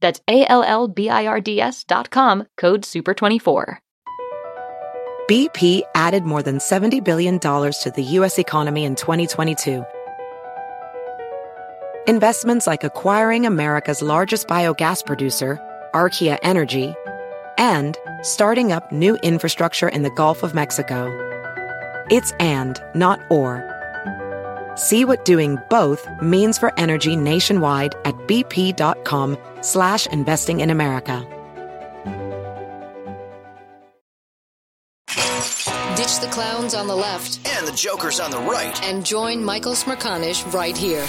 That's A-L-L-B-I-R-D-S dot com, code SUPER24. BP added more than $70 billion to the U.S. economy in 2022. Investments like acquiring America's largest biogas producer, Archaea Energy, and starting up new infrastructure in the Gulf of Mexico. It's and, not or. See what doing both means for energy nationwide at bp.com slash investing in America. Ditch the clowns on the left and the jokers on the right. and join Michael Smerconish right here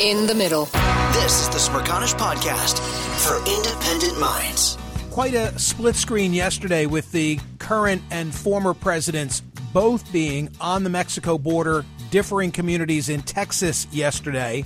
in the middle. This is the Smerconish Podcast for independent minds. Quite a split screen yesterday with the current and former presidents both being on the Mexico border, differing communities in Texas yesterday.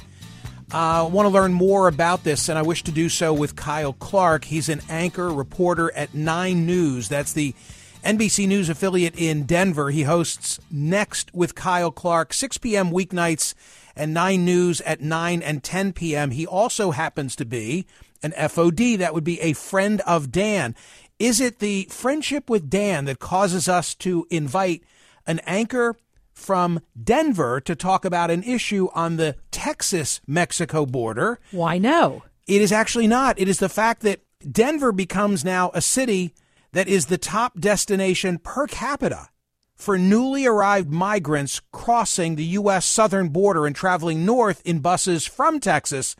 I uh, want to learn more about this, and I wish to do so with Kyle Clark. He's an anchor reporter at Nine News. That's the NBC News affiliate in Denver. He hosts Next with Kyle Clark, 6 p.m. weeknights, and 9 News at 9 and 10 p.m. He also happens to be an FOD. That would be a friend of Dan. Is it the friendship with Dan that causes us to invite an anchor from Denver to talk about an issue on the Texas Mexico border. Why no? It is actually not. It is the fact that Denver becomes now a city that is the top destination per capita for newly arrived migrants crossing the U.S. southern border and traveling north in buses from Texas.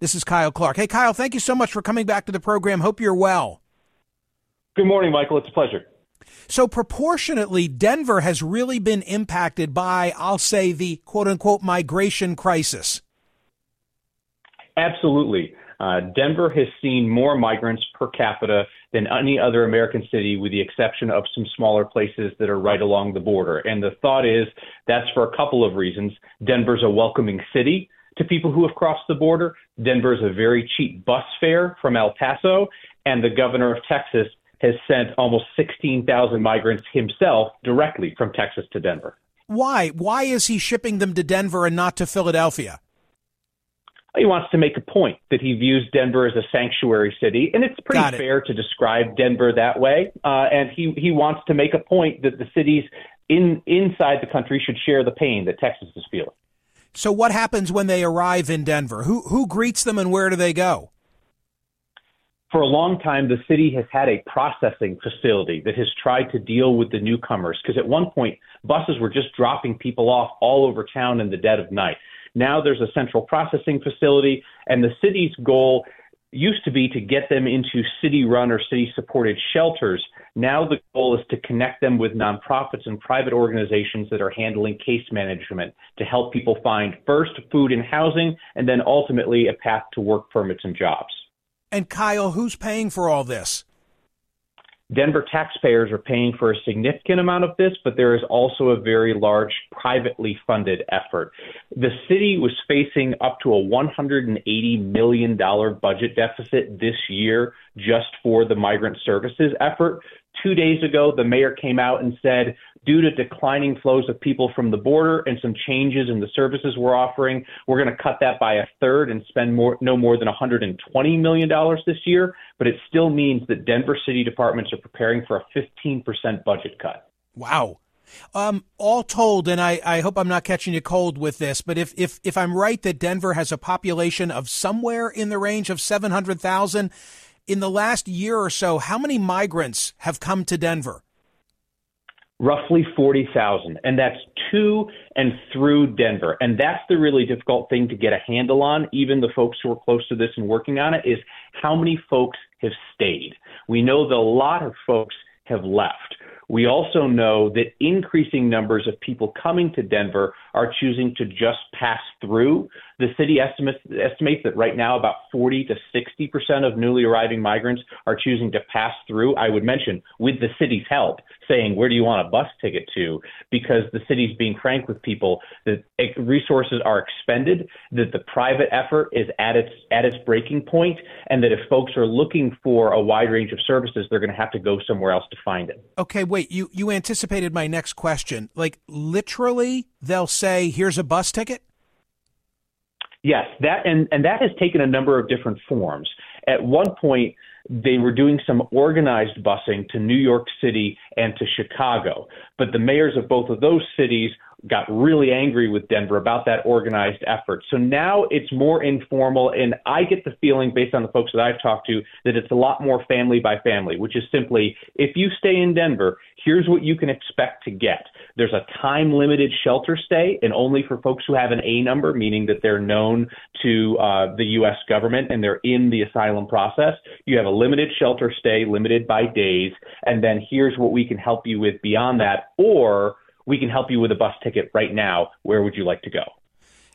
This is Kyle Clark. Hey, Kyle, thank you so much for coming back to the program. Hope you're well. Good morning, Michael. It's a pleasure. So, proportionately, Denver has really been impacted by, I'll say, the quote unquote migration crisis. Absolutely. Uh, Denver has seen more migrants per capita than any other American city, with the exception of some smaller places that are right along the border. And the thought is that's for a couple of reasons. Denver's a welcoming city to people who have crossed the border. Denver's a very cheap bus fare from El Paso. And the governor of Texas has sent almost 16,000 migrants himself directly from Texas to Denver. Why? Why is he shipping them to Denver and not to Philadelphia? He wants to make a point that he views Denver as a sanctuary city, and it's pretty it. fair to describe Denver that way. Uh, and he he wants to make a point that the cities in inside the country should share the pain that Texas is feeling. So, what happens when they arrive in Denver? Who who greets them and where do they go? For a long time, the city has had a processing facility that has tried to deal with the newcomers because at one point, buses were just dropping people off all over town in the dead of night. Now there's a central processing facility, and the city's goal used to be to get them into city run or city supported shelters. Now the goal is to connect them with nonprofits and private organizations that are handling case management to help people find first food and housing and then ultimately a path to work permits and jobs. And Kyle, who's paying for all this? Denver taxpayers are paying for a significant amount of this, but there is also a very large privately funded effort. The city was facing up to a $180 million budget deficit this year just for the migrant services effort. Two days ago, the mayor came out and said, due to declining flows of people from the border and some changes in the services we're offering, we're going to cut that by a third and spend more, no more than $120 million this year. But it still means that Denver city departments are preparing for a 15% budget cut. Wow. Um, all told, and I, I hope I'm not catching you cold with this, but if, if, if I'm right that Denver has a population of somewhere in the range of 700,000, in the last year or so, how many migrants have come to Denver? roughly 40,000. And that's to and through Denver. And that's the really difficult thing to get a handle on, even the folks who are close to this and working on it, is how many folks have stayed. We know that a lot of folks have left. We also know that increasing numbers of people coming to Denver are choosing to just pass through. The city estimates, estimates that right now about 40 to 60 percent of newly arriving migrants are choosing to pass through. I would mention with the city's help, saying where do you want a bus ticket to? Because the city's being frank with people that resources are expended, that the private effort is at its at its breaking point, and that if folks are looking for a wide range of services, they're going to have to go somewhere else to find it. Okay, wait. You you anticipated my next question. Like literally, they'll say, "Here's a bus ticket." Yes, that and and that has taken a number of different forms. At one point, they were doing some organized busing to New York City and to Chicago, but the mayors of both of those cities got really angry with Denver about that organized effort. So now it's more informal, and I get the feeling, based on the folks that I've talked to, that it's a lot more family by family, which is simply if you stay in Denver, here's what you can expect to get. There's a time limited shelter stay, and only for folks who have an A number, meaning that they're known to uh, the U.S. government and they're in the asylum process. You have a limited shelter stay, limited by days, and then here's what we can help you with beyond that. Or we can help you with a bus ticket right now. Where would you like to go?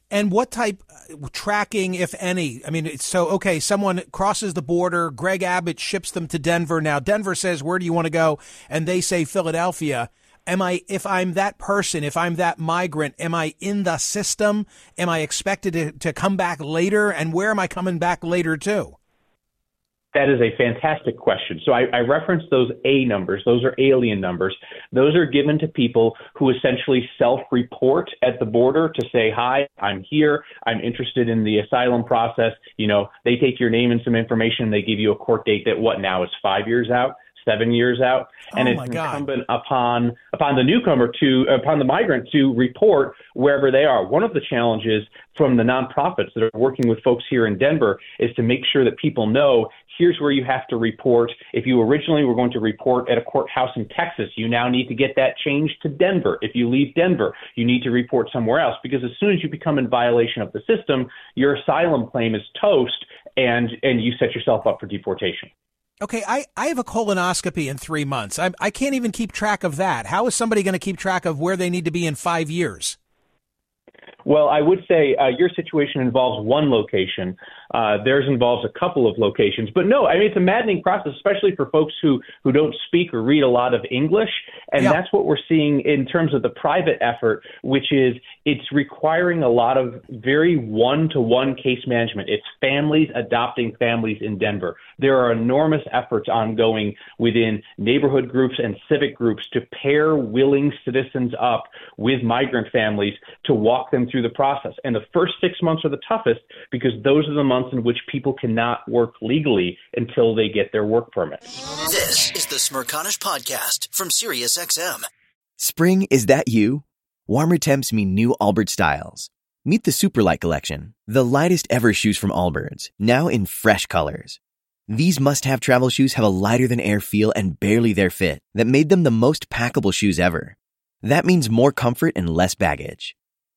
And what type uh, tracking, if any? I mean, so okay, someone crosses the border. Greg Abbott ships them to Denver. Now Denver says, "Where do you want to go?" And they say Philadelphia. Am I, if I'm that person, if I'm that migrant, am I in the system? Am I expected to, to come back later? And where am I coming back later to? That is a fantastic question. So I, I referenced those A numbers. Those are alien numbers. Those are given to people who essentially self-report at the border to say, "Hi, I'm here. I'm interested in the asylum process." You know, they take your name and some information. They give you a court date that what now is five years out seven years out, oh and oh it's incumbent upon upon the newcomer to upon the migrant to report wherever they are. One of the challenges from the nonprofits that are working with folks here in Denver is to make sure that people know here's where you have to report. If you originally were going to report at a courthouse in Texas, you now need to get that changed to Denver. If you leave Denver, you need to report somewhere else because as soon as you become in violation of the system, your asylum claim is toast and and you set yourself up for deportation. Okay, I, I have a colonoscopy in three months. I, I can't even keep track of that. How is somebody going to keep track of where they need to be in five years? Well, I would say uh, your situation involves one location. Uh, theirs involves a couple of locations. But no, I mean, it's a maddening process, especially for folks who, who don't speak or read a lot of English. And yeah. that's what we're seeing in terms of the private effort, which is it's requiring a lot of very one to one case management. It's families adopting families in Denver. There are enormous efforts ongoing within neighborhood groups and civic groups to pair willing citizens up with migrant families to walk them through the process. And the first six months are the toughest because those are the months months in which people cannot work legally until they get their work permit. This is the Smerconish Podcast from SiriusXM. Spring, is that you? Warmer temps mean new Allbirds styles. Meet the Superlight Collection, the lightest ever shoes from Allbirds, now in fresh colors. These must have travel shoes have a lighter than air feel and barely their fit that made them the most packable shoes ever. That means more comfort and less baggage.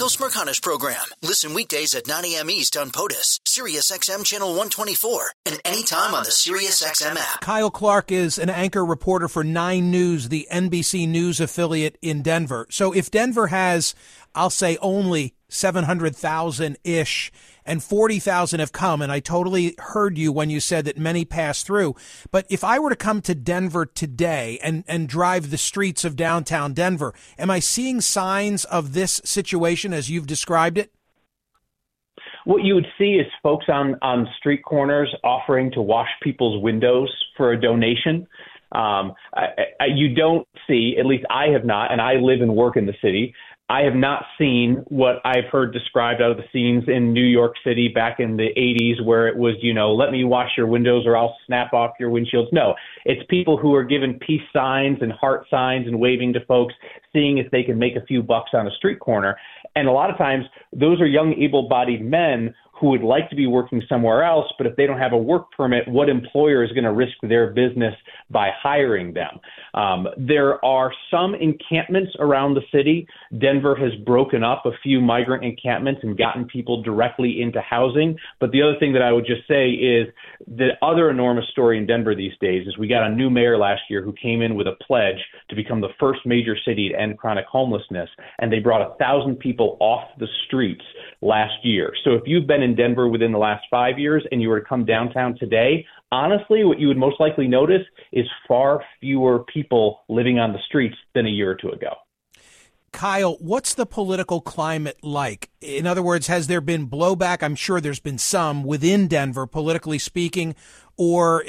Michael Smerconish Program. Listen weekdays at 9 a.m. East on POTUS, SiriusXM Channel 124, and anytime on the SiriusXM app. Kyle Clark is an anchor reporter for Nine News, the NBC News affiliate in Denver. So if Denver has, I'll say, only 700,000 ish and 40,000 have come. And I totally heard you when you said that many pass through. But if I were to come to Denver today and, and drive the streets of downtown Denver, am I seeing signs of this situation as you've described it? What you would see is folks on, on street corners offering to wash people's windows for a donation. Um, I, I, you don't see, at least I have not, and I live and work in the city. I have not seen what I've heard described out of the scenes in New York City back in the 80s where it was, you know, let me wash your windows or I'll snap off your windshields. No, it's people who are given peace signs and heart signs and waving to folks, seeing if they can make a few bucks on a street corner. And a lot of times, those are young, able bodied men who would like to be working somewhere else, but if they don't have a work permit, what employer is going to risk their business by hiring them? Um, there are some encampments around the city. Denver has broken up a few migrant encampments and gotten people directly into housing. But the other thing that I would just say is the other enormous story in Denver these days is we got a new mayor last year who came in with a pledge to become the first major city to end chronic homelessness, and they brought a thousand people off the streets last year. So if you've been in Denver within the last five years and you were to come downtown today, honestly, what you would most likely notice is far fewer people living on the streets than a year or two ago. Kyle, what's the political climate like? In other words, has there been blowback? I'm sure there's been some within Denver, politically speaking, or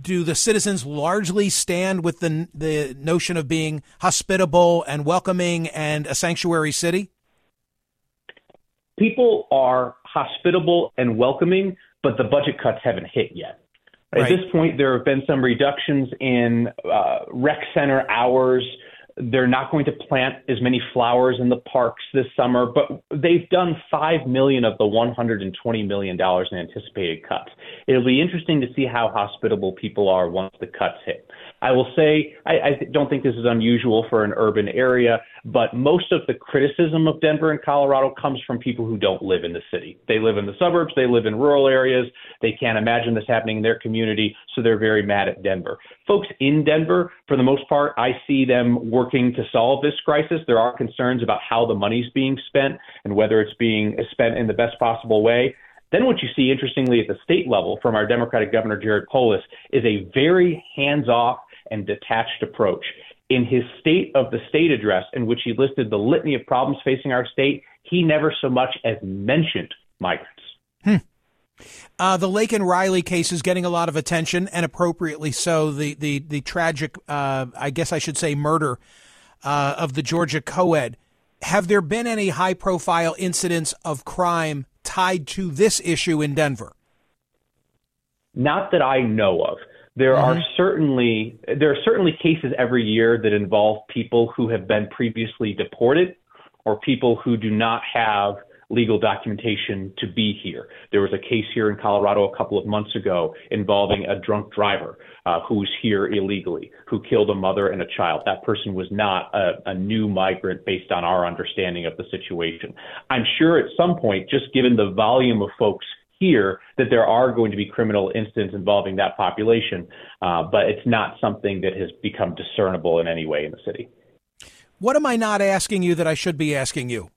do the citizens largely stand with the the notion of being hospitable and welcoming and a sanctuary city? people are hospitable and welcoming, but the budget cuts haven't hit yet. At this point, there have been some reductions in uh, rec center hours. They're not going to plant as many flowers in the parks this summer, but they've done five million of the 120 million dollars in anticipated cuts. It'll be interesting to see how hospitable people are once the cuts hit. I will say I, I don't think this is unusual for an urban area, but most of the criticism of Denver and Colorado comes from people who don't live in the city. They live in the suburbs, they live in rural areas, they can't imagine this happening in their community, so they're very mad at Denver. Folks in Denver, for the most part, I see them working to solve this crisis. There are concerns about how the money's being spent and whether it's being spent in the best possible way. Then what you see, interestingly, at the state level from our Democratic Governor Jared Polis is a very hands-off and detached approach. In his State of the State address, in which he listed the litany of problems facing our state, he never so much as mentioned migrants. Hmm. Uh, the Laken Riley case is getting a lot of attention, and appropriately so. The the the tragic, uh, I guess I should say, murder uh, of the Georgia co-ed. Have there been any high-profile incidents of crime tied to this issue in Denver? Not that I know of. There mm-hmm. are certainly there are certainly cases every year that involve people who have been previously deported or people who do not have legal documentation to be here. There was a case here in Colorado a couple of months ago involving a drunk driver uh, who was here illegally, who killed a mother and a child. That person was not a, a new migrant based on our understanding of the situation. I'm sure at some point, just given the volume of folks here that there are going to be criminal incidents involving that population, uh, but it's not something that has become discernible in any way in the city. What am I not asking you that I should be asking you?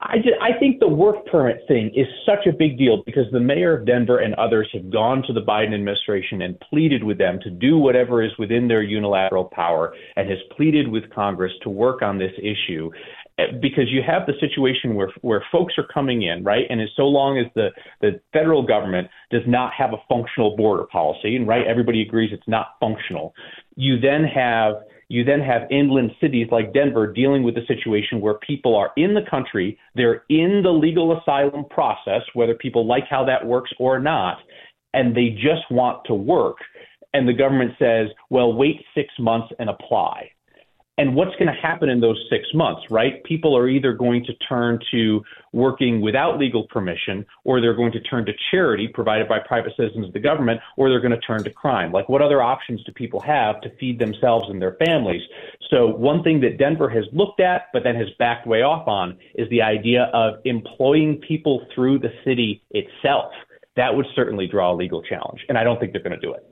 I, just, I think the work permit thing is such a big deal because the mayor of Denver and others have gone to the Biden administration and pleaded with them to do whatever is within their unilateral power and has pleaded with Congress to work on this issue. Because you have the situation where where folks are coming in, right? And as so long as the the federal government does not have a functional border policy, and right, everybody agrees it's not functional, you then have you then have inland cities like Denver dealing with a situation where people are in the country, they're in the legal asylum process, whether people like how that works or not, and they just want to work. And the government says, well, wait six months and apply and what's going to happen in those six months, right? People are either going to turn to working without legal permission, or they're going to turn to charity provided by private citizens of the government, or they're going to turn to crime. Like, what other options do people have to feed themselves and their families? So, one thing that Denver has looked at, but then has backed way off on, is the idea of employing people through the city itself. That would certainly draw a legal challenge, and I don't think they're going to do it.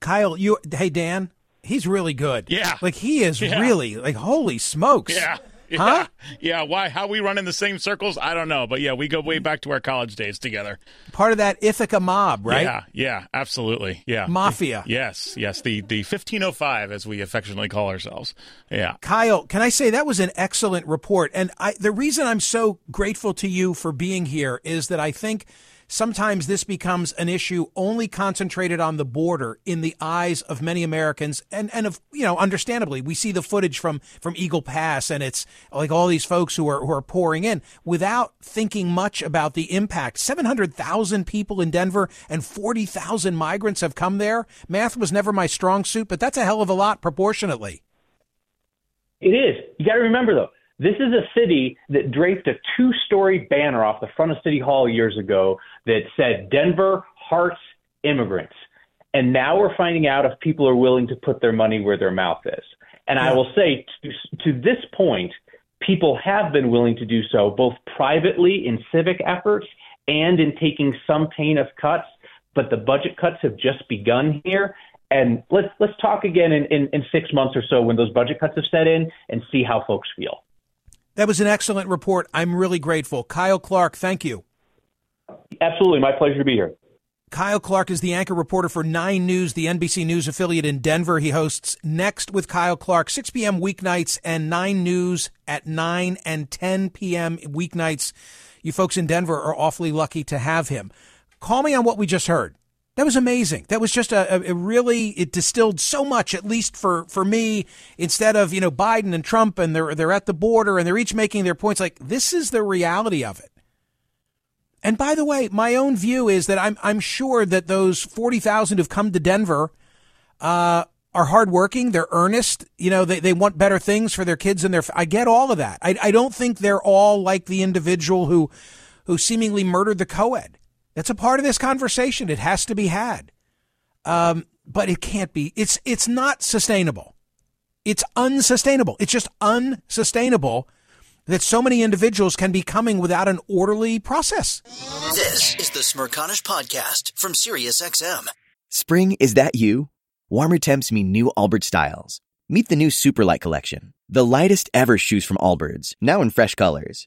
Kyle, you, hey, Dan, he's really good. Yeah. Like he is Yeah. really like holy smokes. Yeah. Yeah. Huh? Yeah. Why? How we run in the same circles? I don't know. But yeah, we go way back to our college days together. Part of that Ithaca mob, right? Yeah. Yeah. Absolutely. Yeah. Mafia. Yes. Yes. The the 1505, as we affectionately call ourselves. Yeah. Kyle, can I say that was an excellent report? And I, the reason I'm so grateful to you for being here is that I think sometimes this becomes an issue only concentrated on the border in the eyes of many Americans. And, and of, you know, understandably, we see the footage from, from Eagle Pass and it's like all these folks who are, who are pouring in without thinking much about the impact. 700,000 people in Denver and 40,000 migrants have come there. Math was never my strong suit, but that's a hell of a lot proportionately. It is. You got to remember, though, this is a city that draped a two story banner off the front of City Hall years ago that said Denver hearts immigrants. And now we're finding out if people are willing to put their money where their mouth is. And I will say, to, to this point, people have been willing to do so, both privately in civic efforts and in taking some pain of cuts. But the budget cuts have just begun here. And let's let's talk again in, in, in six months or so when those budget cuts have set in and see how folks feel. That was an excellent report. I'm really grateful. Kyle Clark, thank you. Absolutely, my pleasure to be here. Kyle Clark is the anchor reporter for Nine News, the NBC News affiliate in Denver. He hosts Next with Kyle Clark, 6 p.m. weeknights, and Nine News at 9 and 10 p.m. weeknights. You folks in Denver are awfully lucky to have him. Call me on what we just heard. That was amazing. That was just a, a, really it distilled so much, at least for for me. Instead of you know Biden and Trump, and they're they're at the border, and they're each making their points. Like this is the reality of it. And by the way, my own view is that I'm I'm sure that those forty thousand who've come to Denver uh, are hardworking. They're earnest. You know, they, they want better things for their kids and their. I get all of that. I I don't think they're all like the individual who who seemingly murdered the co-ed. That's a part of this conversation. It has to be had, um, but it can't be. It's it's not sustainable. It's unsustainable. It's just unsustainable that so many individuals can be coming without an orderly process. This is the Smerconish Podcast from SiriusXM. Spring, is that you? Warmer temps mean new Allbirds styles. Meet the new Superlight collection, the lightest ever shoes from Allbirds, now in fresh colors.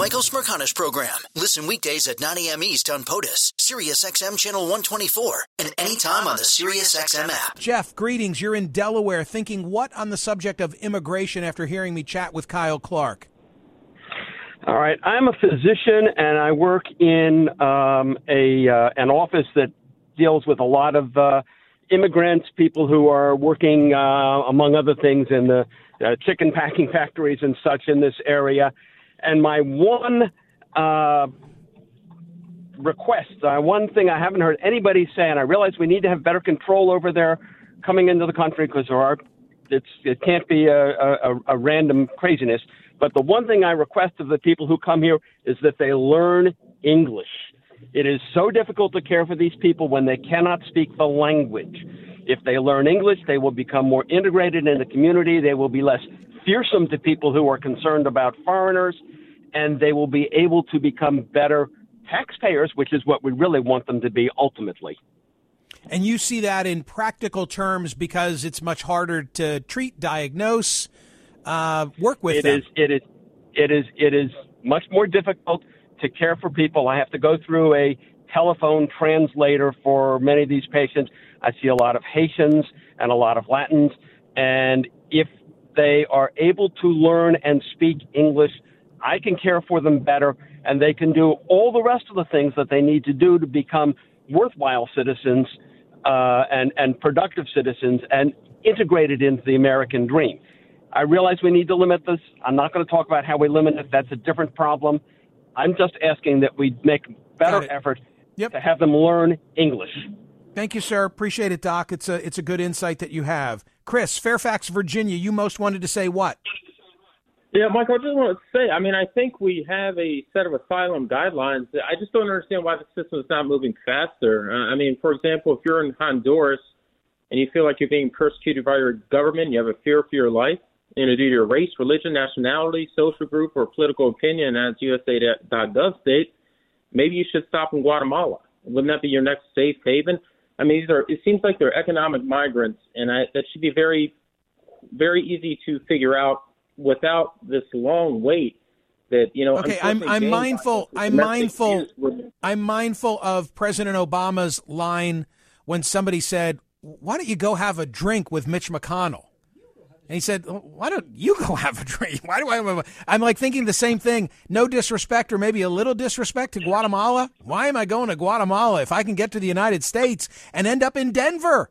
The Michael Smerconish Program. Listen weekdays at 9 a.m. East on POTUS, SiriusXM Channel 124, and anytime on the SiriusXM app. Jeff, greetings. You're in Delaware thinking what on the subject of immigration after hearing me chat with Kyle Clark? All right. I'm a physician and I work in um, a uh, an office that deals with a lot of uh, immigrants, people who are working, uh, among other things, in the uh, chicken packing factories and such in this area. And my one uh, request, uh, one thing I haven't heard anybody say, and I realize we need to have better control over their coming into the country because there are, it's, it can't be a, a, a random craziness. But the one thing I request of the people who come here is that they learn English. It is so difficult to care for these people when they cannot speak the language. If they learn English, they will become more integrated in the community. They will be less fearsome to people who are concerned about foreigners, and they will be able to become better taxpayers, which is what we really want them to be ultimately. And you see that in practical terms because it's much harder to treat, diagnose, uh, work with it them. Is, it is. It is. It is much more difficult to care for people. I have to go through a telephone translator for many of these patients. I see a lot of Haitians and a lot of Latins, and if they are able to learn and speak English, I can care for them better, and they can do all the rest of the things that they need to do to become worthwhile citizens uh, and and productive citizens and integrated into the American dream. I realize we need to limit this. I'm not going to talk about how we limit it. That's a different problem. I'm just asking that we make better effort yep. to have them learn English. Thank you, sir. Appreciate it, Doc. It's a it's a good insight that you have. Chris, Fairfax, Virginia. You most wanted to say what? Yeah, Michael, I just want to say, I mean, I think we have a set of asylum guidelines. I just don't understand why the system is not moving faster. Uh, I mean, for example, if you're in Honduras and you feel like you're being persecuted by your government, you have a fear for your life, you know, due to your race, religion, nationality, social group, or political opinion, as USA.gov states, maybe you should stop in Guatemala. Wouldn't that be your next safe haven? I mean, these are. It seems like they're economic migrants, and I, that should be very, very easy to figure out without this long wait. That you know. Okay, I'm I'm mindful. I'm mindful. I'm mindful of President Obama's line when somebody said, "Why don't you go have a drink with Mitch McConnell?" And he said, "Why don't you go have a drink? Why do I?" Have a... I'm like thinking the same thing. No disrespect, or maybe a little disrespect to Guatemala. Why am I going to Guatemala if I can get to the United States and end up in Denver?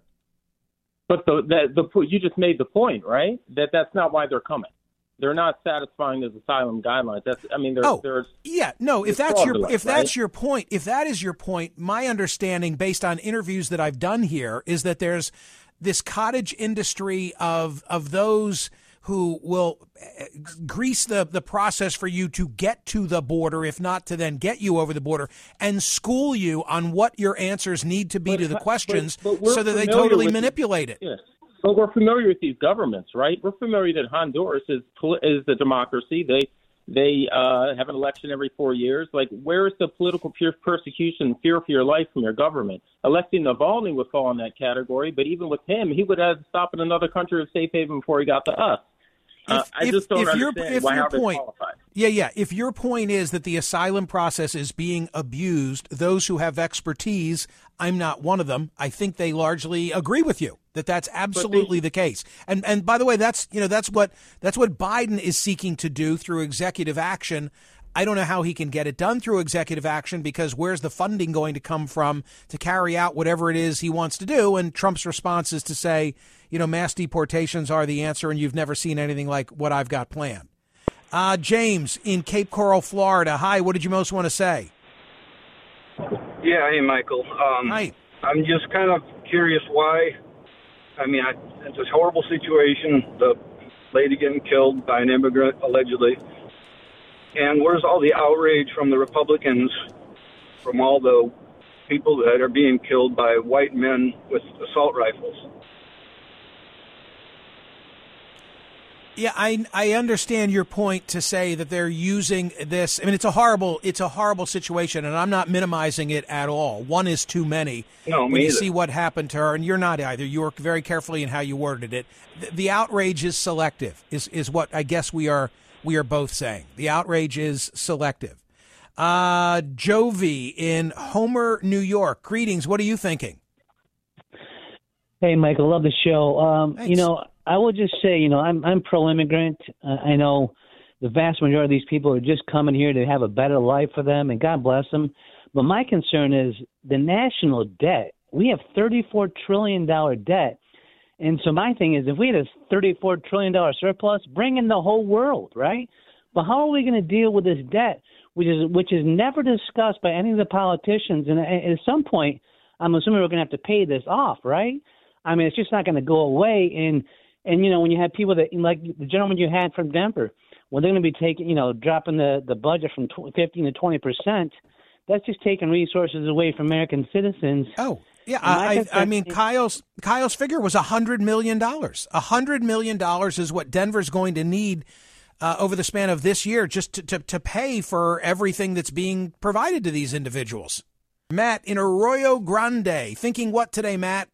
But the the, the you just made the point, right? That that's not why they're coming. They're not satisfying those asylum guidelines. That's I mean, there's oh, there's yeah, no. If that's your if right? that's your point, if that is your point, my understanding based on interviews that I've done here is that there's this cottage industry of of those who will eh, grease the, the process for you to get to the border, if not to then get you over the border, and school you on what your answers need to be but, to the questions but, but so that they totally manipulate it. Yes. But we're familiar with these governments, right? We're familiar that Honduras is is a democracy. They they uh, have an election every four years. Like, where is the political persecution, fear for your life from your government? Alexei Navalny would fall in that category, but even with him, he would have to stop in another country of safe haven before he got to us. Uh, If, I if- just don't if your, if your point, qualified. yeah, yeah. If your point is that the asylum process is being abused, those who have expertise, I'm not one of them. I think they largely agree with you that that's absolutely the case. And and by the way, that's you know that's what that's what Biden is seeking to do through executive action. I don't know how he can get it done through executive action because where's the funding going to come from to carry out whatever it is he wants to do? And Trump's response is to say, you know, mass deportations are the answer, and you've never seen anything like what I've got planned. Uh, James in Cape Coral, Florida. Hi, what did you most want to say? Yeah, hey, Michael. Um, Hi. I'm just kind of curious why. I mean, I, it's a horrible situation. The lady getting killed by an immigrant, allegedly. And where's all the outrage from the Republicans, from all the people that are being killed by white men with assault rifles? Yeah, I I understand your point to say that they're using this. I mean, it's a horrible it's a horrible situation, and I'm not minimizing it at all. One is too many. No, when me you either. see what happened to her, and you're not either. You work very carefully in how you worded it. The, the outrage is selective. Is is what I guess we are we are both saying. The outrage is selective. Uh, Jovi in Homer, New York. Greetings. What are you thinking? Hey, Michael, love the show. Um, you know, I will just say, you know, I'm I'm pro-immigrant. Uh, I know the vast majority of these people are just coming here to have a better life for them, and God bless them. But my concern is the national debt. We have 34 trillion dollar debt, and so my thing is, if we had a 34 trillion dollar surplus, bring in the whole world, right? But how are we going to deal with this debt, which is which is never discussed by any of the politicians? And at some point, I'm assuming we're going to have to pay this off, right? I mean, it's just not going to go away. And and you know, when you have people that like the gentleman you had from Denver, when they're going to be taking, you know, dropping the the budget from tw- 15 to 20 percent, that's just taking resources away from American citizens. Oh. Yeah, I, I, I mean, Kyle's Kyle's figure was a hundred million dollars. A hundred million dollars is what Denver's going to need uh, over the span of this year just to, to to pay for everything that's being provided to these individuals. Matt in Arroyo Grande, thinking what today, Matt?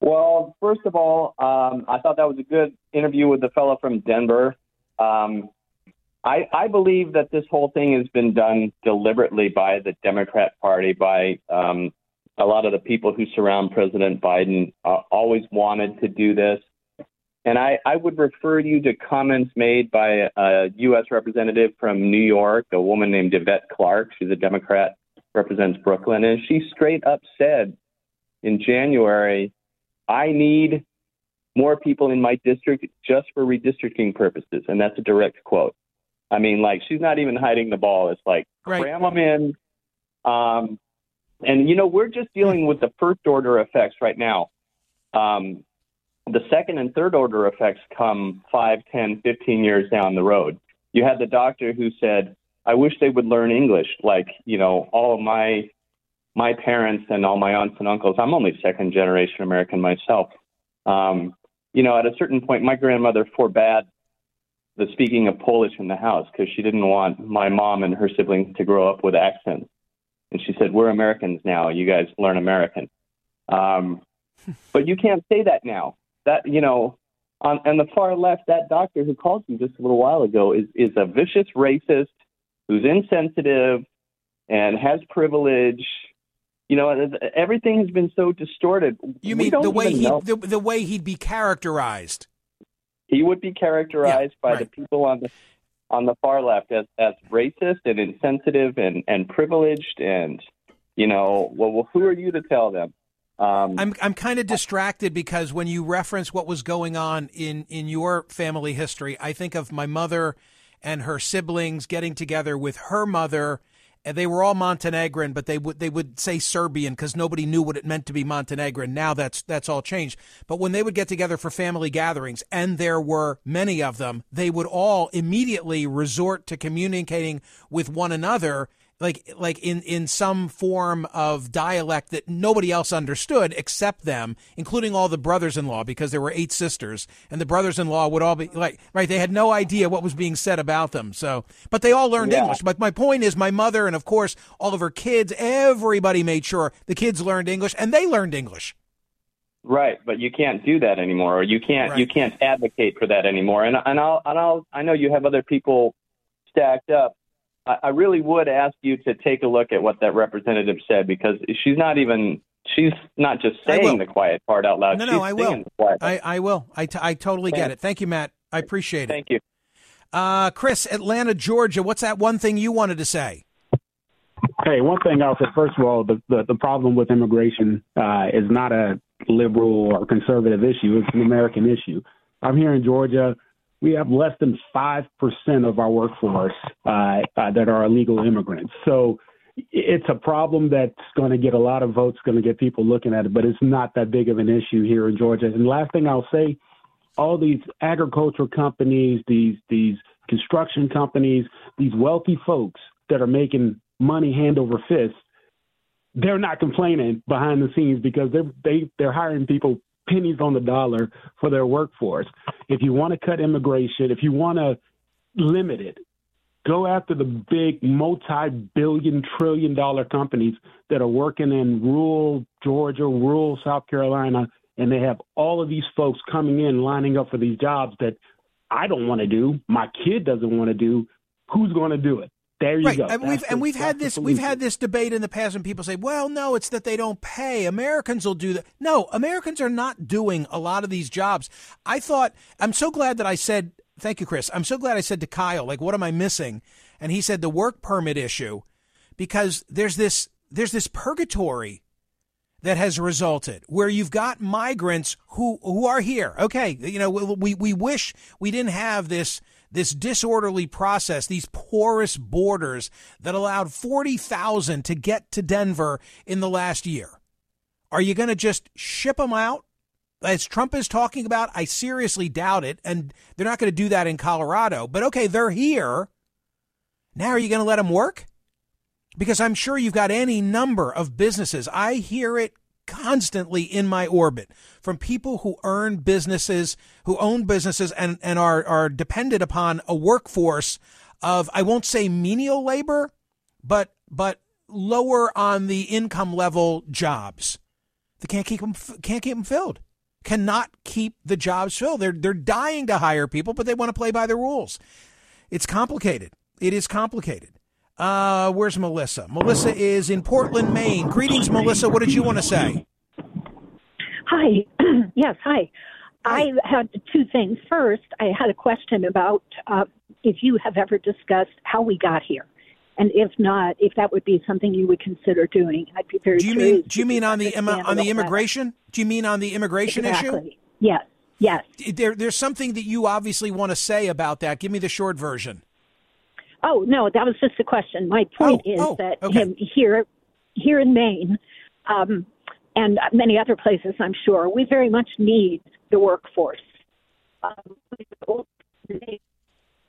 Well, first of all, um, I thought that was a good interview with the fellow from Denver. Um, I, I believe that this whole thing has been done deliberately by the Democrat Party, by um, a lot of the people who surround President Biden. Uh, always wanted to do this. And I, I would refer you to comments made by a U.S. representative from New York, a woman named Yvette Clarke. She's a Democrat, represents Brooklyn. And she straight up said in January, I need more people in my district just for redistricting purposes. And that's a direct quote. I mean, like, she's not even hiding the ball. It's like, cram them in. Um, and, you know, we're just dealing with the first order effects right now. Um, the second and third order effects come 5, 10, 15 years down the road. You had the doctor who said, I wish they would learn English like, you know, all of my my parents and all my aunts and uncles. I'm only second generation American myself. Um, you know, at a certain point, my grandmother forbade the speaking of Polish in the house because she didn't want my mom and her siblings to grow up with accents. And she said, "We're Americans now. You guys learn American." Um, but you can't say that now. That you know, on, on the far left, that doctor who called you just a little while ago is is a vicious racist who's insensitive and has privilege. You know, everything has been so distorted. You mean the way he the, the, way he'd be characterized? he would be characterized by right. the people on the on the far left as as racist and insensitive and and privileged and you know well, well who are you to tell them um I'm I'm kind of distracted because when you reference what was going on in in your family history, I think of my mother and her siblings getting together with her mother. And they were all Montenegrin, but they would they would say Serbian because nobody knew what it meant to be Montenegrin. Now that's that's all changed. But when they would get together for family gatherings, and there were many of them, they would all immediately resort to communicating with one another like like in in some form of dialect that nobody else understood except them including all the brothers-in-law because there were eight sisters and the brothers-in-law would all be like right they had no idea what was being said about them. So but they all learned Yeah. english. But my point is my mother and of course all of her kids everybody made sure the kids learned english and they learned english. Right but you can't do that anymore or you can't you can't advocate for that anymore. And and I'll and I'll I know you have other people stacked up I, I really would ask you to take a look at what that representative said because she's not even she's not just saying the quiet part out loud no she's no i will singing the quiet part. I, I will I, t- I totally get it thank you matt i appreciate it thank you uh chris atlanta georgia what's that one thing you wanted to say Hey, one thing I'll say. First of all, the the, the problem with immigration uh, is not a liberal or conservative issue. It's an American issue. I'm here in Georgia. We have less than five percent of our workforce uh, uh, that are illegal immigrants. So it's a problem that's going to get a lot of votes, going to get people looking at it, but it's not that big of an issue here in Georgia. And last thing I'll say, all these agricultural companies, these these construction companies, these wealthy folks that are making money hand over fist, they're not complaining behind the scenes because they're they they're hiring people pennies on the dollar for their workforce. If you want to cut immigration, if you want to limit it, go after the big multi-billion trillion dollar companies that are working in rural Georgia, rural South Carolina, and they have all of these folks coming in lining up for these jobs that I don't want to do, my kid doesn't want to do. Who's going to do it? There you right. go. And That's we've the- and we've had this we've had this debate in the past, and people say, "Well, no, it's that they don't pay. Americans will do that." No, Americans are not doing a lot of these jobs. I thought I'm so glad that I said thank you, Chris. I'm so glad I said to Kyle, like, what am I missing? And he said the work permit issue, because there's this there's this purgatory that has resulted where you've got migrants who who are here. Okay, you know, we we wish we didn't have this this disorderly process, these porous borders that allowed 40,000 to get to Denver in the last year. Are you going to just ship them out? As Trump is talking about, I seriously doubt it. And they're not going to do that in Colorado. But okay, they're here. Now, are you going to let them work? Because I'm sure you've got any number of businesses. I hear it constantly in my orbit from people who earn businesses, who own businesses and, and are, are dependent upon a workforce of, I won't say menial labor, but, but lower on the income level jobs. They can't keep them, can't keep them filled. Cannot keep the jobs filled. They're, they're dying to hire people, but they want to play by the rules. It's complicated. It is complicated. Uh, where's Melissa? Melissa is in Portland, Maine. Greetings, Melissa. What did you want to say? Hi. yes, hi. I had two things. First, I had a question about uh, if you have ever discussed how we got here, and if not, if that would be something you would consider doing. I'd be very Do you mean do you mean on the on the immigration? Do you mean on the immigration issue? Yes. Yes. There, there's something that you obviously want to say about that. Give me the short version. Oh no, that was just a question. My point is oh, that okay. here, here in Maine, um, and many other places, I'm sure, we very much need the workforce. Um,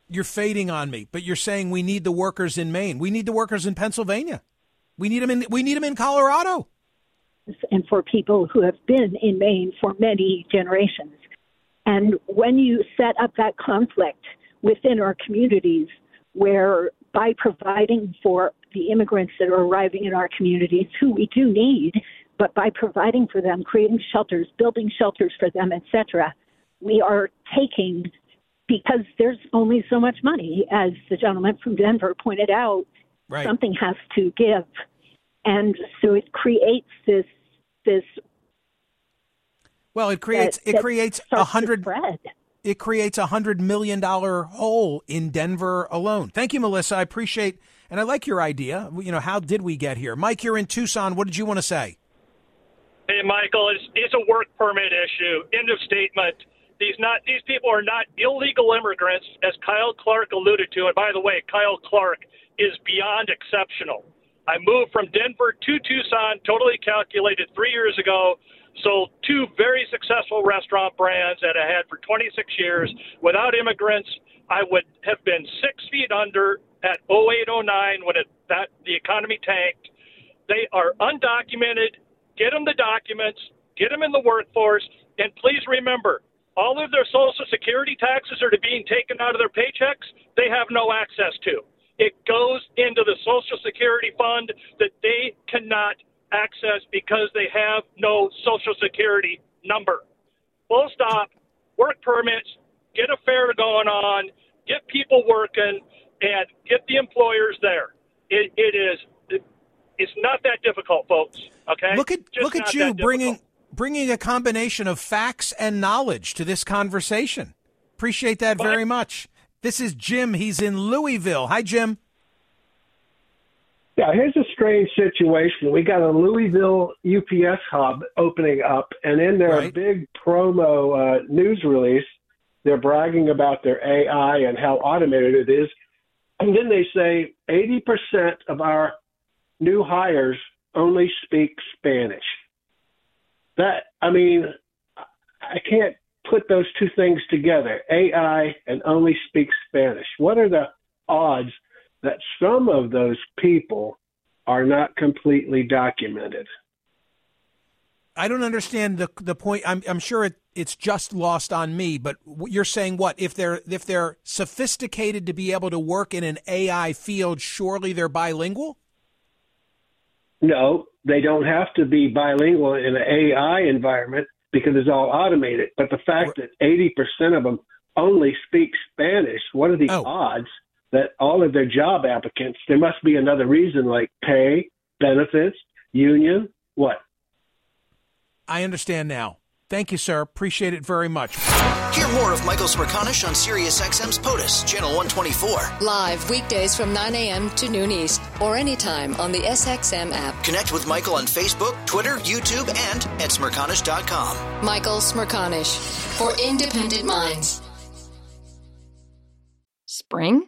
You're fading on me, but you're saying we need the workers in Maine. We need the workers in Pennsylvania. We need them in we need them in Colorado. and for people who have been in Maine for many generations. And when you set up that conflict within our communities, where by providing for the immigrants that are arriving in our communities, who we do need, but by providing for them, creating shelters, building shelters for them, etc., we are taking because there's only so much money, as the gentleman from Denver pointed out. Right. Something has to give, and so it creates this this Well, it creates that- it creates a hundred. It creates a hundred million dollar hole in Denver alone. Thank you, Melissa. I appreciate and I like your idea. You know, how did we get here? Mike, you're in Tucson. What did you want to say? Hey, Michael, it's, it's a work permit issue. End of statement. These not these people are not illegal immigrants, as Kyle Clark alluded to. And by the way, Kyle Clark is beyond exceptional. I moved from Denver to Tucson, totally calculated three years ago. Sold two very successful restaurant brands that I had for 26 years. Without immigrants, I would have been six feet under at 0809 when it, that the economy tanked. They are undocumented. Get them the documents. Get them in the workforce. And please remember, all of their Social Security taxes are being taken out of their paychecks. They have no access to. It goes into the Social Security fund that they cannot access because they have no Social Security number. Full stop. Work permits. Get a fair going on. Get people working, and get the employers there. It, it is. It, it's not that difficult, folks. Okay. Look at Just look at you bringing bringing a combination of facts and knowledge to this conversation. Appreciate that very much. This is Jim. He's in Louisville. Hi, Jim. Yeah, here's a strange situation. We got a Louisville UPS hub opening up, and in their big promo uh, news release, they're bragging about their AI and how automated it is. And then they say 80% of our new hires only speak Spanish. That, I mean, I can't put those two things together AI and only speak Spanish. What are the odds that some of those people are not completely documented? I don't understand the the point. I'm I'm sure it, it's just lost on me. But you're saying what if they're if they're sophisticated to be able to work in an AI field? Surely they're bilingual. No, they don't have to be bilingual in an AI environment because it's all automated. But the fact that 80% of them only speak Spanish, what are the oh. odds that all of their job applicants, there must be another reason like pay, benefits, union, what? I understand now. Thank you, sir. Appreciate it very much. Hear more of Michael Smerconish on SiriusXM's POTUS, Channel 124. Live weekdays from 9 a.m. to noon East or anytime on the SXM app. Connect with Michael on Facebook, Twitter, YouTube, and at Smerconish.com. Michael Smerconish for independent minds. Spring?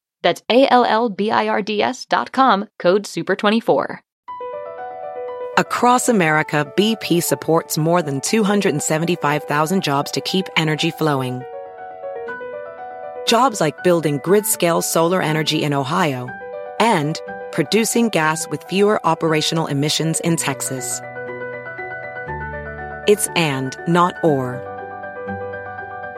That's A L L B I R D S dot com, code SUPER24. Across America, BP supports more than 275,000 jobs to keep energy flowing Jobs like building grid scale solar energy in Ohio and producing gas with fewer operational emissions in Texas. It's and, not or.